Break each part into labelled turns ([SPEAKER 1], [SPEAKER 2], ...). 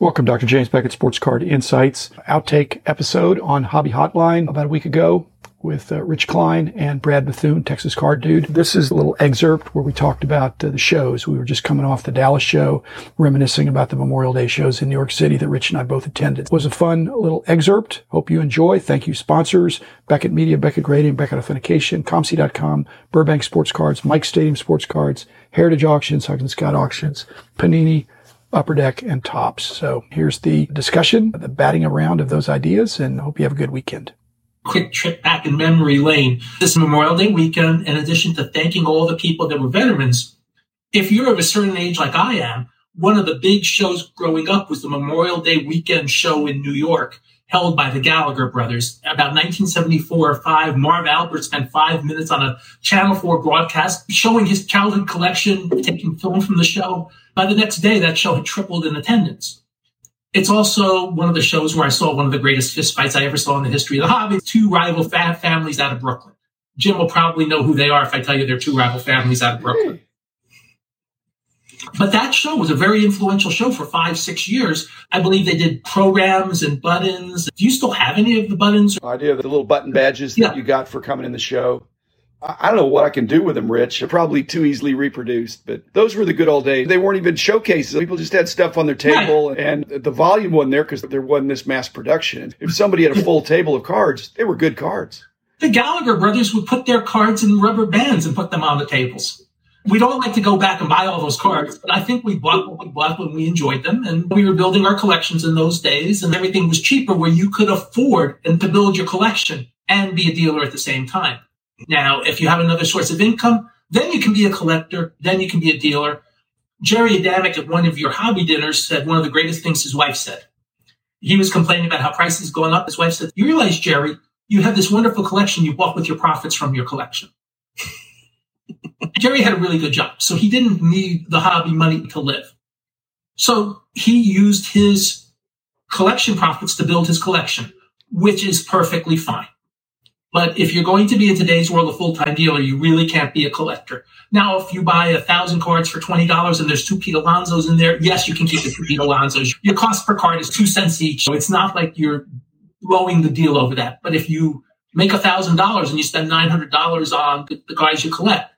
[SPEAKER 1] Welcome, Dr. James Beckett, Sports Card Insights. Outtake episode on Hobby Hotline about a week ago with uh, Rich Klein and Brad Bethune, Texas Card Dude. This is a little excerpt where we talked about uh, the shows. We were just coming off the Dallas show, reminiscing about the Memorial Day shows in New York City that Rich and I both attended. It was a fun little excerpt. Hope you enjoy. Thank you, sponsors, Beckett Media, Beckett Grading, Beckett Authentication, ComC.com, Burbank Sports Cards, Mike Stadium Sports Cards, Heritage Auctions, Huggins Scott Auctions, Panini, upper deck and Topps. So here's the discussion, the batting around of those ideas, and hope you have a good weekend.
[SPEAKER 2] Quick trip back in memory lane. This Memorial Day weekend, in addition to thanking all the people that were veterans, if you're of a certain age like I am, one of the big shows growing up was the Memorial Day weekend show in New York held by the Gallagher brothers. About 1974 or 5, Marv Albert spent five minutes on a Channel 4 broadcast showing his childhood collection, taking film from the show. By the next day, that show had tripled in attendance. It's also one of the shows where I saw one of the greatest fistfights I ever saw in the history of the hobby. Two rival families out of Brooklyn. Jim will probably know who they are if I tell you they're two rival families out of Brooklyn. But that show was a very influential show for five, six years. I believe they did programs and buttons. Do you still have any of the buttons?
[SPEAKER 3] Idea of the little button badges that yeah. you got for coming in the show. I don't know what I can do with them, Rich. They're probably too easily reproduced, but those were the good old days. They weren't even showcases. People just had stuff on their table, right. and the volume wasn't there because there wasn't this mass production. If somebody had a full table of cards, they were good cards.
[SPEAKER 2] The Gallagher brothers would put their cards in rubber bands and put them on the tables we'd all like to go back and buy all those cards, but I think we bought what we bought when we enjoyed them. And we were building our collections in those days and everything was cheaper where you could afford and to build your collection and be a dealer at the same time. Now, if you have another source of income, then you can be a collector, then you can be a dealer. Jerry Adamick at one of your hobby dinners said one of the greatest things his wife said. He was complaining about how prices going up. His wife said, you realize, Jerry, you have this wonderful collection you bought with your profits from your collection. Jerry had a really good job, so he didn't need the hobby money to live. So he used his collection profits to build his collection, which is perfectly fine. But if you're going to be in today's world a full-time dealer, you really can't be a collector. Now, if you buy a thousand cards for $20 and there's two Pete Alonsos in there, yes, you can keep the two Pete Alonsos. Your cost per card is two cents each. So it's not like you're blowing the deal over that. But if you make a thousand dollars and you spend $900 on the guys you collect,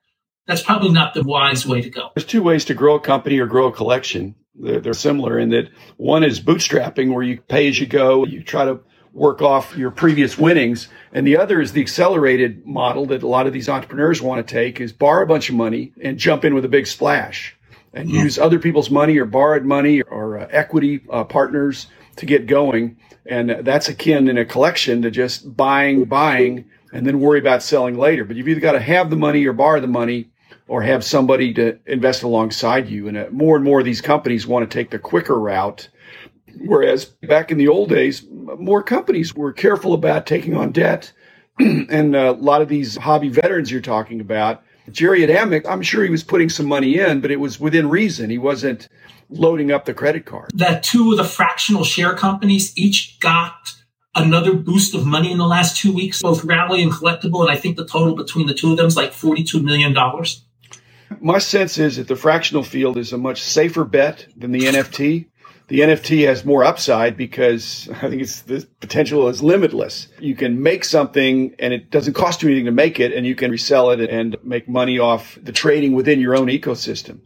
[SPEAKER 2] that's probably not the wise way to go.
[SPEAKER 3] There's two ways to grow a company or grow a collection. They're, they're similar in that one is bootstrapping, where you pay as you go, you try to work off your previous winnings. And the other is the accelerated model that a lot of these entrepreneurs want to take is borrow a bunch of money and jump in with a big splash and mm-hmm. use other people's money or borrowed money or uh, equity uh, partners to get going. And that's akin in a collection to just buying, buying, and then worry about selling later. But you've either got to have the money or borrow the money or have somebody to invest alongside you. And uh, more and more of these companies want to take the quicker route. Whereas back in the old days, more companies were careful about taking on debt. and uh, a lot of these hobby veterans you're talking about, Jerry Adamick, I'm sure he was putting some money in, but it was within reason. He wasn't loading up the credit card.
[SPEAKER 2] That two of the fractional share companies each got another boost of money in the last two weeks, both Rally and Collectable. And I think the total between the two of them is like $42 million.
[SPEAKER 3] My sense is that the fractional field is a much safer bet than the NFT. The NFT has more upside because I think it's the potential is limitless. You can make something and it doesn't cost you anything to make it and you can resell it and make money off the trading within your own ecosystem.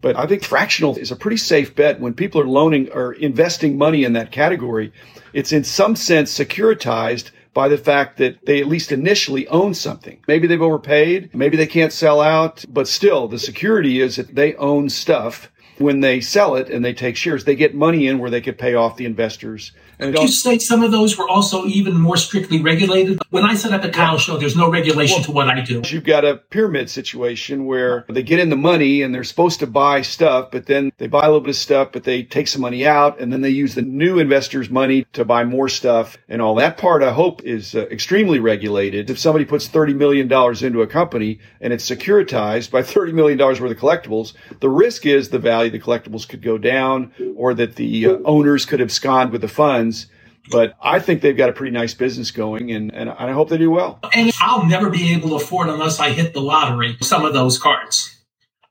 [SPEAKER 3] But I think fractional is a pretty safe bet when people are loaning or investing money in that category. It's in some sense securitized by the fact that they at least initially own something. Maybe they've overpaid, maybe they can't sell out, but still the security is that they own stuff. When they sell it and they take shares, they get money in where they could pay off the investors
[SPEAKER 2] and Did you say some of those were also even more strictly regulated? When I set up a Kyle show, there's no regulation well, to what I do.
[SPEAKER 3] You've got a pyramid situation where they get in the money and they're supposed to buy stuff, but then they buy a little bit of stuff, but they take some money out and then they use the new investors' money to buy more stuff and all that part. I hope is uh, extremely regulated. If somebody puts $30 million into a company and it's securitized by $30 million worth of collectibles, the risk is the value of the collectibles could go down or that the uh, owners could abscond with the funds but I think they've got a pretty nice business going, and, and I hope they do well.
[SPEAKER 2] And I'll never be able to afford, unless I hit the lottery, some of those cards.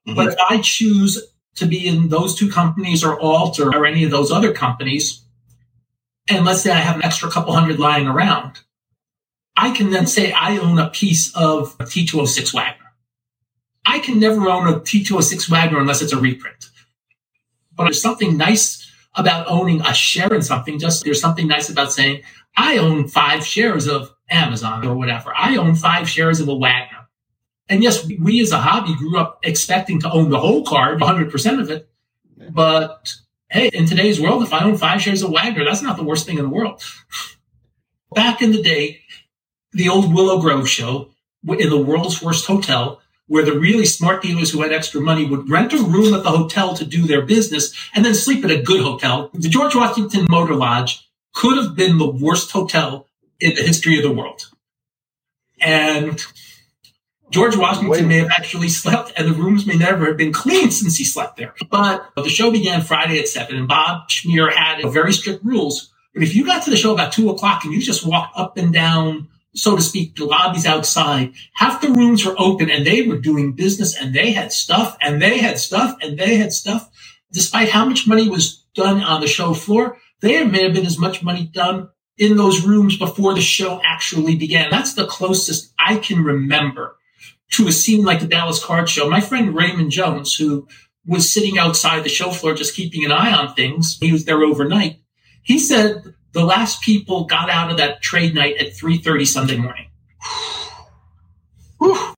[SPEAKER 2] Mm-hmm. But if I choose to be in those two companies or Alt or, or any of those other companies, and let's say I have an extra couple hundred lying around, I can then say I own a piece of a T206 Wagner. I can never own a T206 Wagner unless it's a reprint. But there's something nice about owning a share in something. Just there's something nice about saying, I own five shares of Amazon or whatever. I own five shares of a Wagner. And yes, we as a hobby grew up expecting to own the whole card, 100% of it. But hey, in today's world, if I own five shares of Wagner, that's not the worst thing in the world. Back in the day, the old Willow Grove show in the world's worst hotel, where the really smart dealers who had extra money would rent a room at the hotel to do their business and then sleep at a good hotel. The George Washington Motor Lodge could have been the worst hotel in the history of the world. And George Washington Wait. may have actually slept, and the rooms may never have been cleaned since he slept there. But the show began Friday at seven, and Bob Schmier had very strict rules. But if you got to the show about two o'clock and you just walked up and down so to speak, the lobbies outside. Half the rooms were open and they were doing business and they had stuff and they had stuff and they had stuff. Despite how much money was done on the show floor, there may have been as much money done in those rooms before the show actually began. That's the closest I can remember to a scene like the Dallas Card Show. My friend Raymond Jones, who was sitting outside the show floor just keeping an eye on things, he was there overnight. He said the last people got out of that trade night at 3.30 Sunday morning. Whew.